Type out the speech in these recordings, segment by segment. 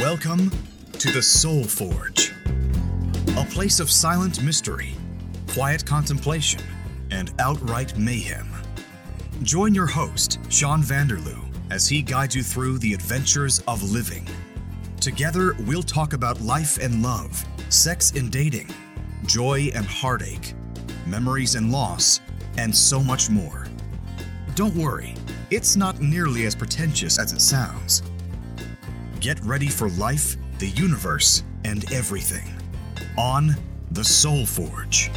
Welcome to the Soul Forge, a place of silent mystery, quiet contemplation, and outright mayhem. Join your host, Sean Vanderloo, as he guides you through the adventures of living. Together, we'll talk about life and love, sex and dating, joy and heartache, memories and loss, and so much more. Don't worry, it's not nearly as pretentious as it sounds. Get ready for life, the universe, and everything on The Soul Forge.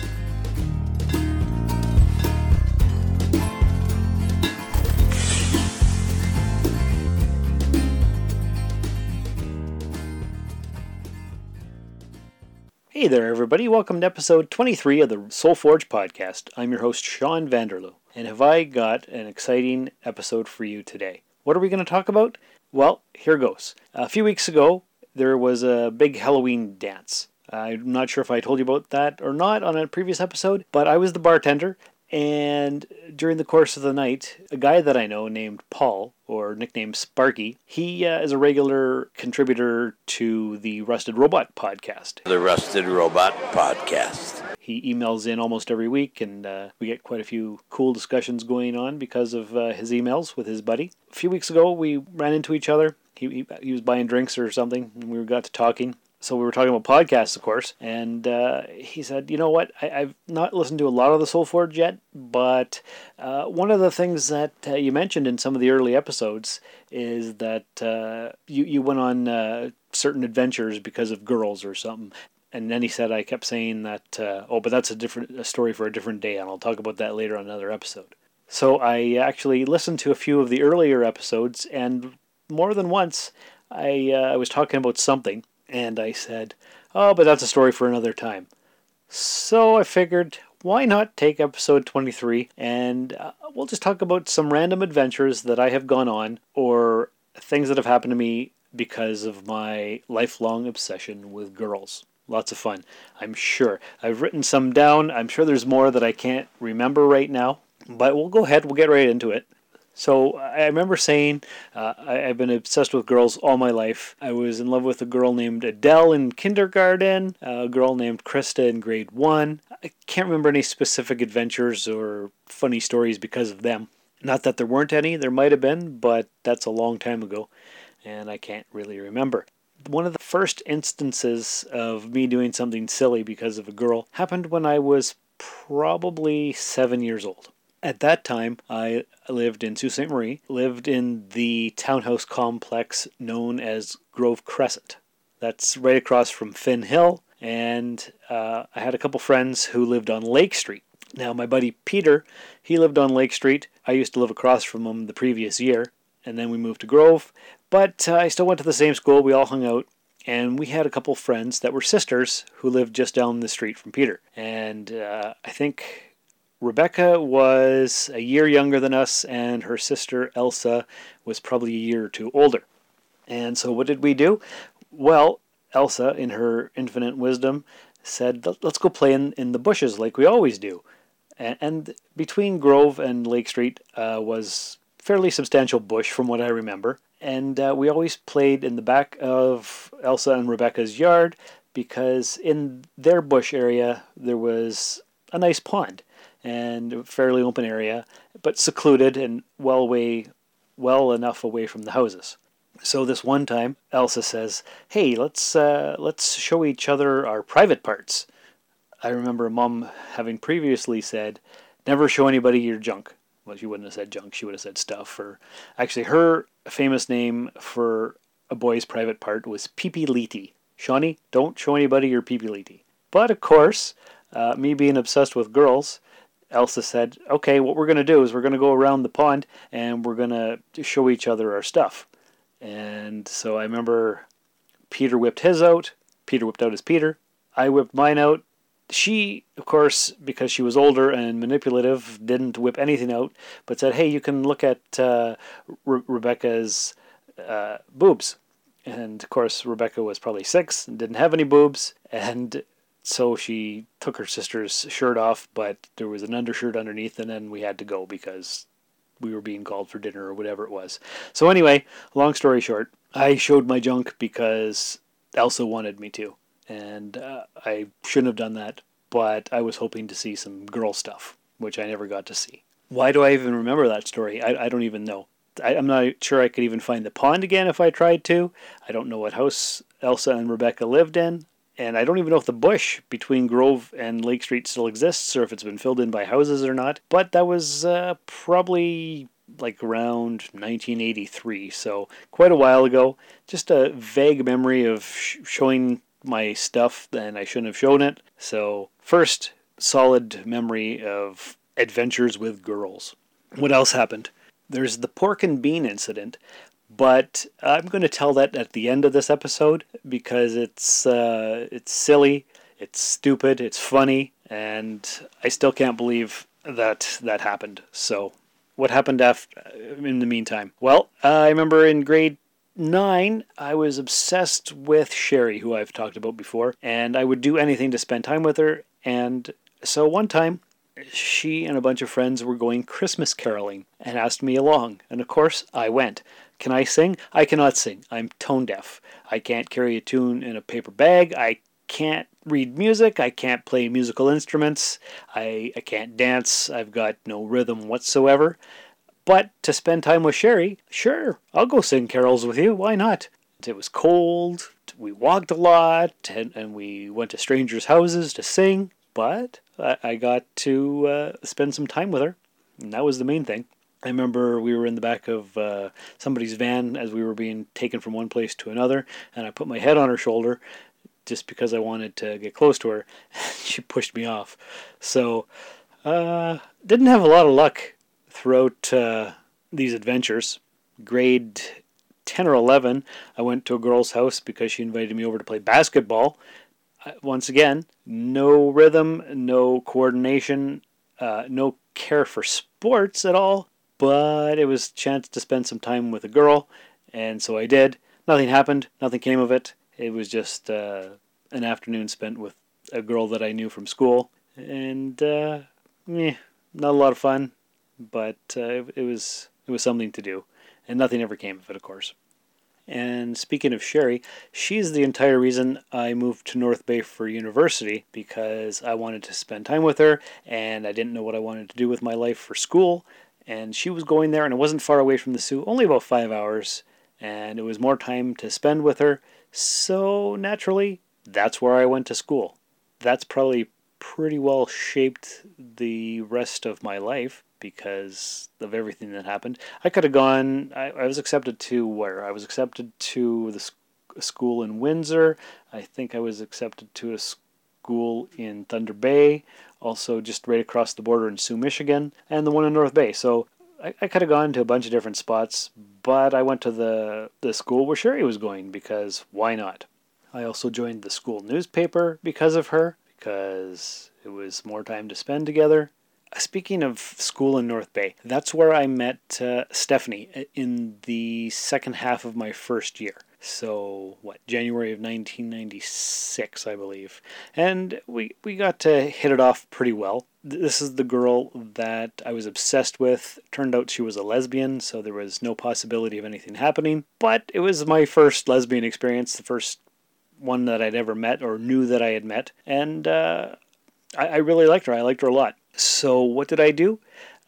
Hey there, everybody. Welcome to episode 23 of the Soul Forge podcast. I'm your host, Sean Vanderloo, and have I got an exciting episode for you today. What are we going to talk about? Well, here goes. A few weeks ago, there was a big Halloween dance. I'm not sure if I told you about that or not on a previous episode, but I was the bartender, and during the course of the night, a guy that I know named Paul, or nicknamed Sparky, he uh, is a regular contributor to the Rusted Robot podcast. The Rusted Robot Podcast. He emails in almost every week, and uh, we get quite a few cool discussions going on because of uh, his emails with his buddy. A few weeks ago, we ran into each other. He, he, he was buying drinks or something, and we got to talking so we were talking about podcasts, of course, and uh, he said, "You know what? I, have not listened to a lot of the Soul Forge yet, but uh, one of the things that uh, you mentioned in some of the early episodes is that uh, you you went on certain adventures because of girls or something." And then he said, "I kept saying that. Uh, oh, but that's a different a story for a different day, and I'll talk about that later on another episode." So I actually listened to a few of the earlier episodes, and more than once, I I was talking about something and I said, Oh, but that's a story for another time. So I figured, why not take episode 23 and uh, we'll just talk about some random adventures that I have gone on or things that have happened to me because of my lifelong obsession with girls. Lots of fun, I'm sure. I've written some down. I'm sure there's more that I can't remember right now, but we'll go ahead, we'll get right into it. So I remember saying uh, I, have been obsessed with girls all my life. I was in love with a girl named Adele in kindergarten, a girl named Krista in grade one. I can't remember any specific adventures or funny stories because of them. Not that there weren't any, there might have been, but that's a long time ago, and I can't really remember. One of the first instances of me doing something silly because of a girl happened when I was probably seven years old. At that time, I lived in Sault Ste. Marie, lived in the townhouse complex known as Grove Crescent. That's right across from Finn Hill, and uh, I had a couple friends who lived on Lake Street. Now, my buddy Peter, he lived on Lake Street. I used to live across from him the previous year, and then we moved to Grove. But uh, I still went to the same school. We all hung out, and we had a couple friends that were sisters who lived just down the street from Peter. And uh, I think Rebecca was a year younger than us, and her sister Elsa was probably a year or two older. And so, what did we do? Well, Elsa, in her infinite wisdom, said, Let's go play in, in the bushes like we always do. And, and between Grove and Lake Street uh, was fairly substantial bush, from what I remember. And uh, we always played in the back of Elsa and Rebecca's yard because in their bush area there was a nice pond and a fairly open area, but secluded and well away, well enough away from the houses. So this one time, Elsa says, "Hey, let's uh, let's show each other our private parts." I remember Mom having previously said, "Never show anybody your junk." Well, she wouldn't have said junk; she would have said stuff. Or actually, her famous name for a boy's private part was Leety. Shawnee, don't show anybody your Leety. But of course, uh, me being obsessed with girls, Elsa said, okay, what we're going to do is we're going to go around the pond and we're going to show each other our stuff. And so I remember Peter whipped his out. Peter whipped out his Peter. I whipped mine out. She, of course, because she was older and manipulative, didn't whip anything out, but said, hey, you can look at uh, Re- Rebecca's uh, boobs. And of course, Rebecca was probably six and didn't have any boobs. And so she took her sister's shirt off, but there was an undershirt underneath, and then we had to go because we were being called for dinner or whatever it was. So anyway, long story short, I showed my junk because Elsa wanted me to, and uh, I shouldn't have done that. But I was hoping to see some girl stuff, which I never got to see. Why do I even remember that story? I, I don't even know. I, I'm not sure I could even find the pond again if I tried to. I don't know what house Elsa and Rebecca lived in. And I don't even know if the bush between Grove and Lake Street still exists or if it's been filled in by houses or not. But that was uh, probably like around 1983, so quite a while ago. Just a vague memory of sh- showing my stuff, then I shouldn't have shown it. So, first solid memory of adventures with girls. What else happened? There's the pork and bean incident, but I'm going to tell that at the end of this episode because it's uh, it's silly, it's stupid, it's funny, and I still can't believe that that happened. So, what happened after in the meantime? Well, I remember in grade nine, I was obsessed with Sherry, who I've talked about before, and I would do anything to spend time with her. And so one time, she and a bunch of friends were going Christmas caroling and asked me along. And of course, I went. Can I sing? I cannot sing. I'm tone deaf. I can't carry a tune in a paper bag. I can't read music. I can't play musical instruments. I, I can't dance. I've got no rhythm whatsoever. But to spend time with Sherry, sure, I'll go sing carols with you. Why not? It was cold. We walked a lot and, and we went to strangers' houses to sing. But I, I got to uh, spend some time with her. And that was the main thing. I remember we were in the back of uh, somebody's van as we were being taken from one place to another, and I put my head on her shoulder just because I wanted to get close to her. she pushed me off. So, uh, didn't have a lot of luck throughout uh, these adventures. Grade 10 or 11, I went to a girl's house because she invited me over to play basketball. Once again, no rhythm, no coordination, uh, no care for sports at all, but it was a chance to spend some time with a girl, and so I did. Nothing happened, nothing came of it. It was just uh, an afternoon spent with a girl that I knew from school, and eh, not a lot of fun, but uh, it, it was it was something to do, and nothing ever came of it, of course. And speaking of Sherry, she's the entire reason I moved to North Bay for university because I wanted to spend time with her and I didn't know what I wanted to do with my life for school. And she was going there and it wasn't far away from the Soo, only about five hours. And it was more time to spend with her. So naturally, that's where I went to school. That's probably pretty well shaped the rest of my life because of everything that happened. I could have gone, I, I was accepted to where? I was accepted to the sc- school in Windsor. I think I was accepted to a school in Thunder Bay, also just right across the border in Soo, Michigan, and the one in North Bay. So I, I could have gone to a bunch of different spots, but I went to the, the school where Sherry was going because why not? I also joined the school newspaper because of her, because it was more time to spend together. Speaking of school in North Bay, that's where I met uh, Stephanie in the second half of my first year. So, what, January of 1996, I believe. And we, we got to hit it off pretty well. This is the girl that I was obsessed with. Turned out she was a lesbian, so there was no possibility of anything happening. But it was my first lesbian experience, the first one that I'd ever met or knew that I had met. And uh, I, I really liked her. I liked her a lot. So, what did I do?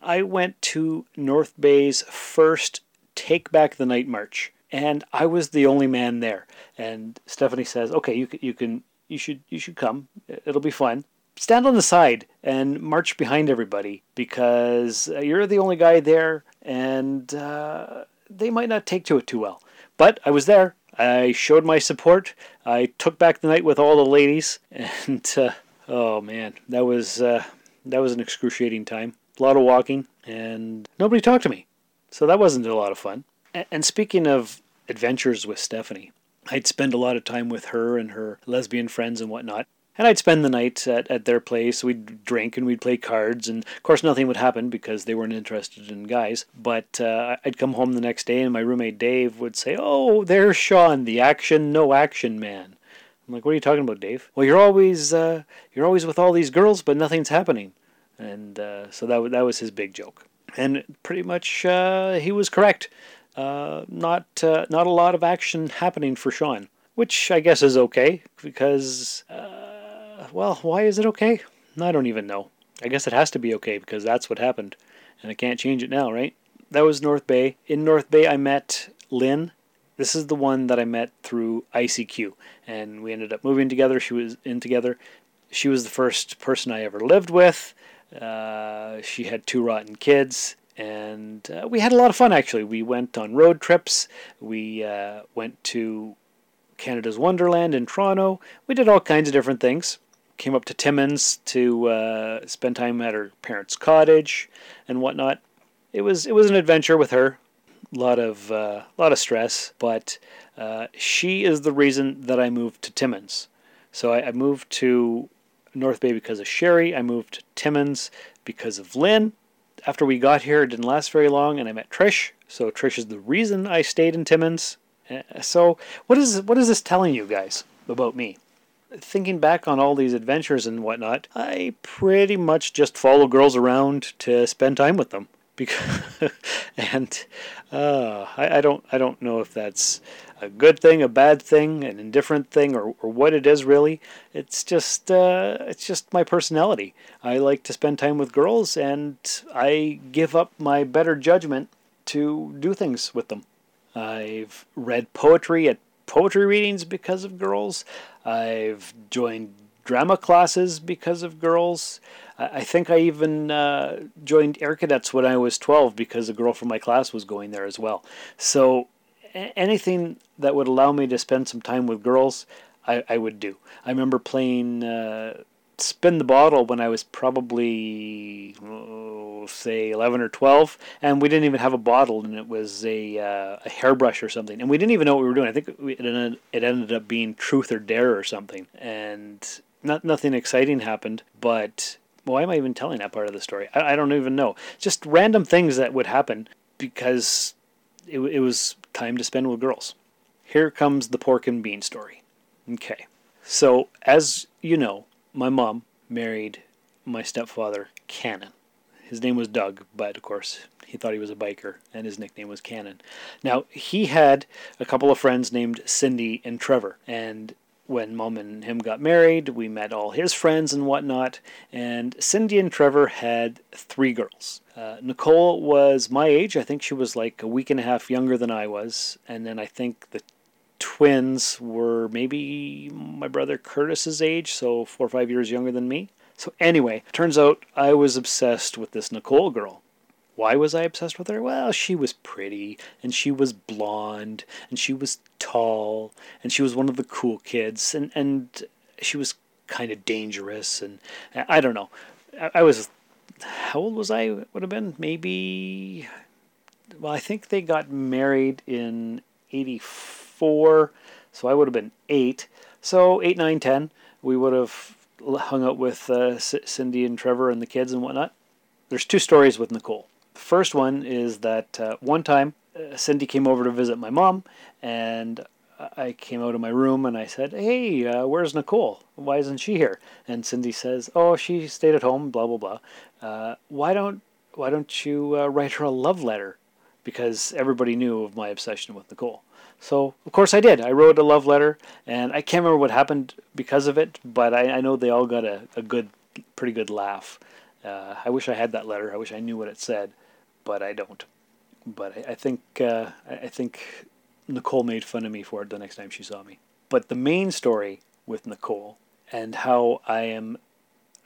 I went to North Bay's first Take Back the Night March, and I was the only man there. And Stephanie says, "Okay, you can, you can, you should, you should come. It'll be fun. Stand on the side and march behind everybody because you're the only guy there, and uh, they might not take to it too well." But I was there. I showed my support. I took back the night with all the ladies, and uh, oh man, that was uh, that was an excruciating time. A lot of walking, and nobody talked to me. So that wasn't a lot of fun. And speaking of adventures with Stephanie, I'd spend a lot of time with her and her lesbian friends and whatnot. And I'd spend the night at, at their place. We'd drink and we'd play cards. And of course, nothing would happen because they weren't interested in guys. But uh, I'd come home the next day and my roommate Dave would say, Oh, there's Sean, the action, no action man. I'm like, what are you talking about, Dave? Well, you're always uh, you're always with all these girls, but nothing's happening, and uh, so that that was his big joke, and pretty much uh, he was correct. uh, not uh, not a lot of action happening for Sean, which I guess is okay because, uh, well, why is it okay? I don't even know. I guess it has to be okay because that's what happened, and I can't change it now, right? That was North Bay. In North Bay, I met Lynn. This is the one that I met through ICQ, and we ended up moving together. She was in together. She was the first person I ever lived with. Uh, she had two rotten kids, and uh, we had a lot of fun actually. We went on road trips. We uh, went to Canada's Wonderland in Toronto. We did all kinds of different things. Came up to Timmins to uh, spend time at her parents' cottage and whatnot. It was it was an adventure with her. Lot of uh, lot of stress, but uh, she is the reason that I moved to Timmins. So I, I moved to North Bay because of Sherry. I moved to Timmins because of Lynn. After we got here, it didn't last very long, and I met Trish. So Trish is the reason I stayed in Timmins. Uh, so what is what is this telling you guys about me? Thinking back on all these adventures and whatnot, I pretty much just follow girls around to spend time with them. Because and uh, I, I don't I don't know if that's a good thing, a bad thing, an indifferent thing, or, or what it is really. It's just uh, it's just my personality. I like to spend time with girls, and I give up my better judgment to do things with them. I've read poetry at poetry readings because of girls. I've joined drama classes because of girls. I think I even uh, joined Air Cadets when I was 12 because a girl from my class was going there as well. So anything that would allow me to spend some time with girls, I, I would do. I remember playing uh, Spin the Bottle when I was probably, oh, say, 11 or 12, and we didn't even have a bottle, and it was a, uh, a hairbrush or something. And we didn't even know what we were doing. I think it ended, it ended up being Truth or Dare or something. And not, nothing exciting happened, but why am I even telling that part of the story? I, I don't even know. Just random things that would happen because it, it was time to spend with girls. Here comes the pork and bean story. Okay. So, as you know, my mom married my stepfather, Cannon. His name was Doug, but of course, he thought he was a biker, and his nickname was Cannon. Now, he had a couple of friends named Cindy and Trevor, and when mom and him got married, we met all his friends and whatnot. And Cindy and Trevor had three girls. Uh, Nicole was my age. I think she was like a week and a half younger than I was. And then I think the twins were maybe my brother Curtis's age, so four or five years younger than me. So, anyway, turns out I was obsessed with this Nicole girl. Why was I obsessed with her? Well, she was pretty, and she was blonde, and she was tall, and she was one of the cool kids, and, and she was kind of dangerous, and I don't know. I, I was, how old was I? Would have been maybe, well, I think they got married in 84, so I would have been eight. So, eight, nine, ten, we would have hung out with uh, Cindy and Trevor and the kids and whatnot. There's two stories with Nicole. The first one is that uh, one time uh, Cindy came over to visit my mom, and I came out of my room and I said, "Hey, uh, where's Nicole? Why isn't she here?" And Cindy says, "Oh, she stayed at home. Blah blah blah. Uh, why don't Why don't you uh, write her a love letter?" Because everybody knew of my obsession with Nicole. So of course I did. I wrote a love letter, and I can't remember what happened because of it, but I, I know they all got a, a good, pretty good laugh. Uh, I wish I had that letter. I wish I knew what it said but I don't. But I, I think uh, I think Nicole made fun of me for it the next time she saw me. But the main story with Nicole and how I am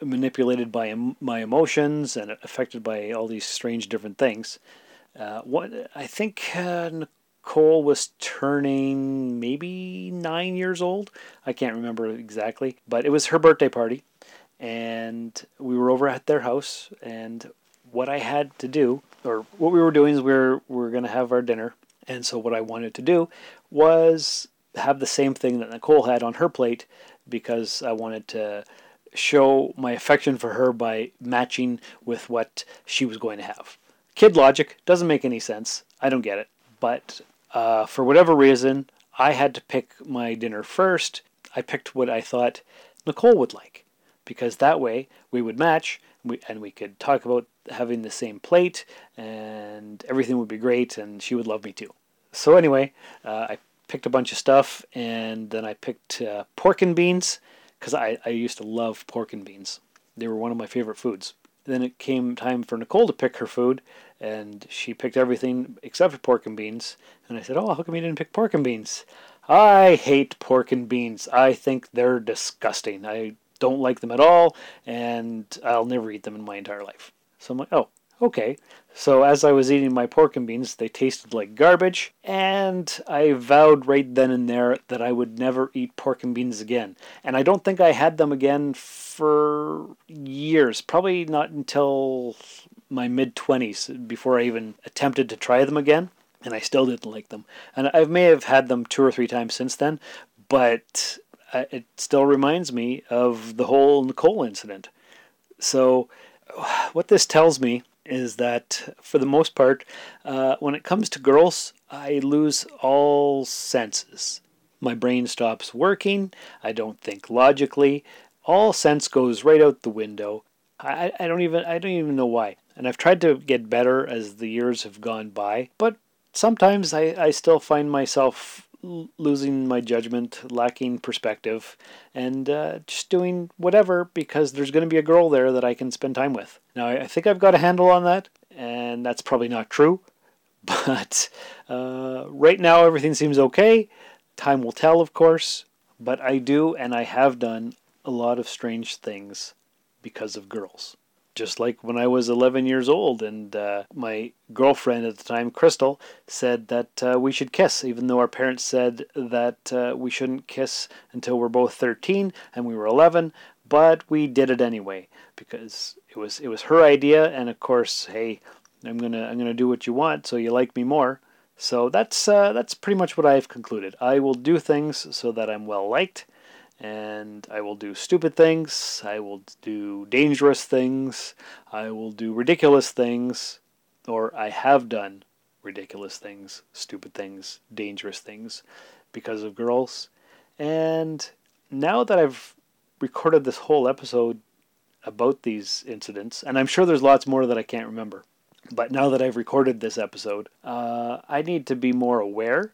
manipulated by em- my emotions and affected by all these strange different things. Uh, what I think uh, Nicole was turning maybe nine years old. I can't remember exactly, but it was her birthday party, and we were over at their house. And what I had to do or what we were doing is we are we are going to have our dinner. And so what I wanted to do was have the same thing that Nicole had on her plate because I wanted to show my affection for her by matching with what she was going to have. Kid logic doesn't make any sense. I don't get it. But uh, for whatever reason, I had to pick my dinner first. I picked what I thought Nicole would like because that way we would match We, and we could talk about having the same plate, and everything would be great, and she would love me too. So anyway, uh, I picked a bunch of stuff, and then I picked uh, pork and beans because I, I used to love pork and beans. They were one of my favorite foods. Then it came time for Nicole to pick her food, and she picked everything except for pork and beans. And I said, "Oh, how come you didn't pick pork and beans?" I hate pork and beans. I think they're disgusting. I don't like them at all, and I'll never eat them in my entire life. So I'm like, oh, okay. So as I was eating my pork and beans, they tasted like garbage, and I vowed right then and there that I would never eat pork and beans again. And I don't think I had them again for years, probably not until my mid 20s before I even attempted to try them again and I still didn't like them. And I may have had them two or three times since then, but it still reminds me of the whole Nicole incident. So, what this tells me is that for the most part, uh, when it comes to girls, I lose all senses. My brain stops working, I don't think logically, all sense goes right out the window. I, I don't even I don't even know why. And I've tried to get better as the years have gone by, but sometimes I, I still find myself losing my judgment, lacking perspective, and uh, just doing whatever because there's going to be a girl there that I can spend time with. Now, I think I've got a handle on that, and that's probably not true, but uh, right now everything seems okay. Time will tell, of course, but I do and I have done a lot of strange things because of girls just like when I was 11 years old, and uh, my girlfriend at the time, Crystal, said that uh, we should kiss, even though our parents said that uh, we shouldn't kiss until we're both 13 and we were 11. But we did it anyway because it was it was her idea, and of course, hey, I'm gonna I'm gonna do what you want, so you like me more. So that's uh, that's pretty much what I've concluded. I will do things so that I'm well liked and I will do stupid things, I will do dangerous things, I will do ridiculous things, or I have done ridiculous things, stupid things, dangerous things because of girls. And now that I've recorded this whole episode about these incidents, and I'm sure there's lots more that I can't remember, but now that I've recorded this episode, uh, I need to be more aware,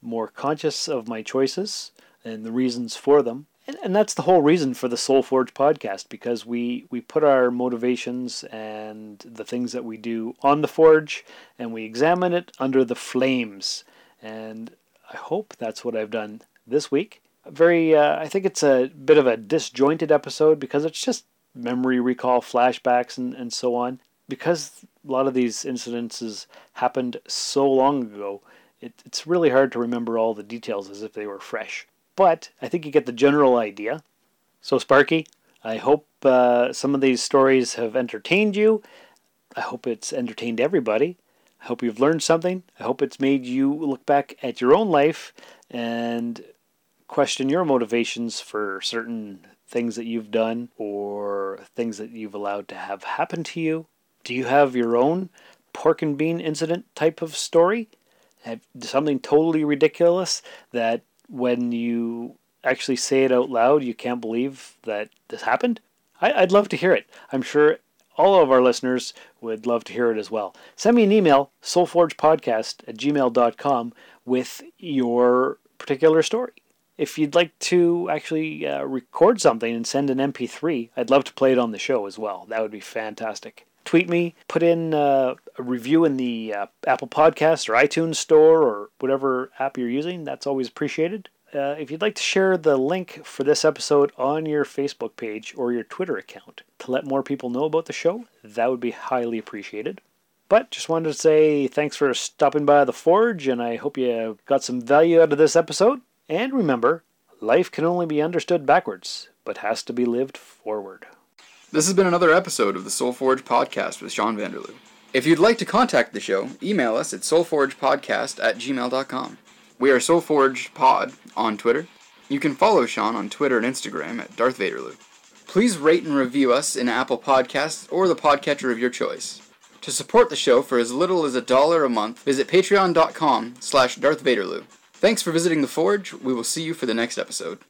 more conscious of my choices, and the reasons for them. And, and that's the whole reason for the Soul Forge podcast because we, we put our motivations and the things that we do on the forge and we examine it under the flames. And I hope that's what I've done this week. Very, uh, I think it's a bit of a disjointed episode because it's just memory recall, flashbacks, and, and so on. Because a lot of these incidences happened so long ago, it, it's really hard to remember all the details as if they were fresh. But I think you get the general idea. So, Sparky, I hope uh, some of these stories have entertained you. I hope it's entertained everybody. I hope you've learned something. I hope it's made you look back at your own life and question your motivations for certain things that you've done or things that you've allowed to have happen to you. Do you have your own pork and bean incident type of story? Have something totally ridiculous that when you actually say it out loud, you can't believe that this happened? I, would love to hear it. I'm sure all of our listeners would love to hear it as well. Send me an email, soulforgepodcast at gmail.com, with your particular story. If you'd like to actually uh, record something and send an MP3, I'd love to play it on the show as well. That would be fantastic tweet me, put in uh, a review in the uh, Apple Podcast or iTunes Store or whatever app you're using. That's always appreciated. Uh, if you'd like to share the link for this episode on your Facebook page or your Twitter account to let more people know about the show, that would be highly appreciated. But just wanted to say thanks for stopping by the Forge, and I hope you got some value out of this episode. And remember, life can only be understood backwards, but has to be lived forward. This has been another episode of the Soulforge Podcast with Sean Vanderloo. If you'd like to contact the show, email us at soulforgepodcast at gmail.com. We are Soulforge Pod on Twitter. You can follow Sean on Twitter and Instagram at Darth Vaderloo. Please rate and review us in Apple Podcasts or the podcatcher of your choice. To support the show for as little as a dollar a month, visit patreon.com slash Darth Vaderloo. Thanks for visiting the Forge. We will see you for the next episode.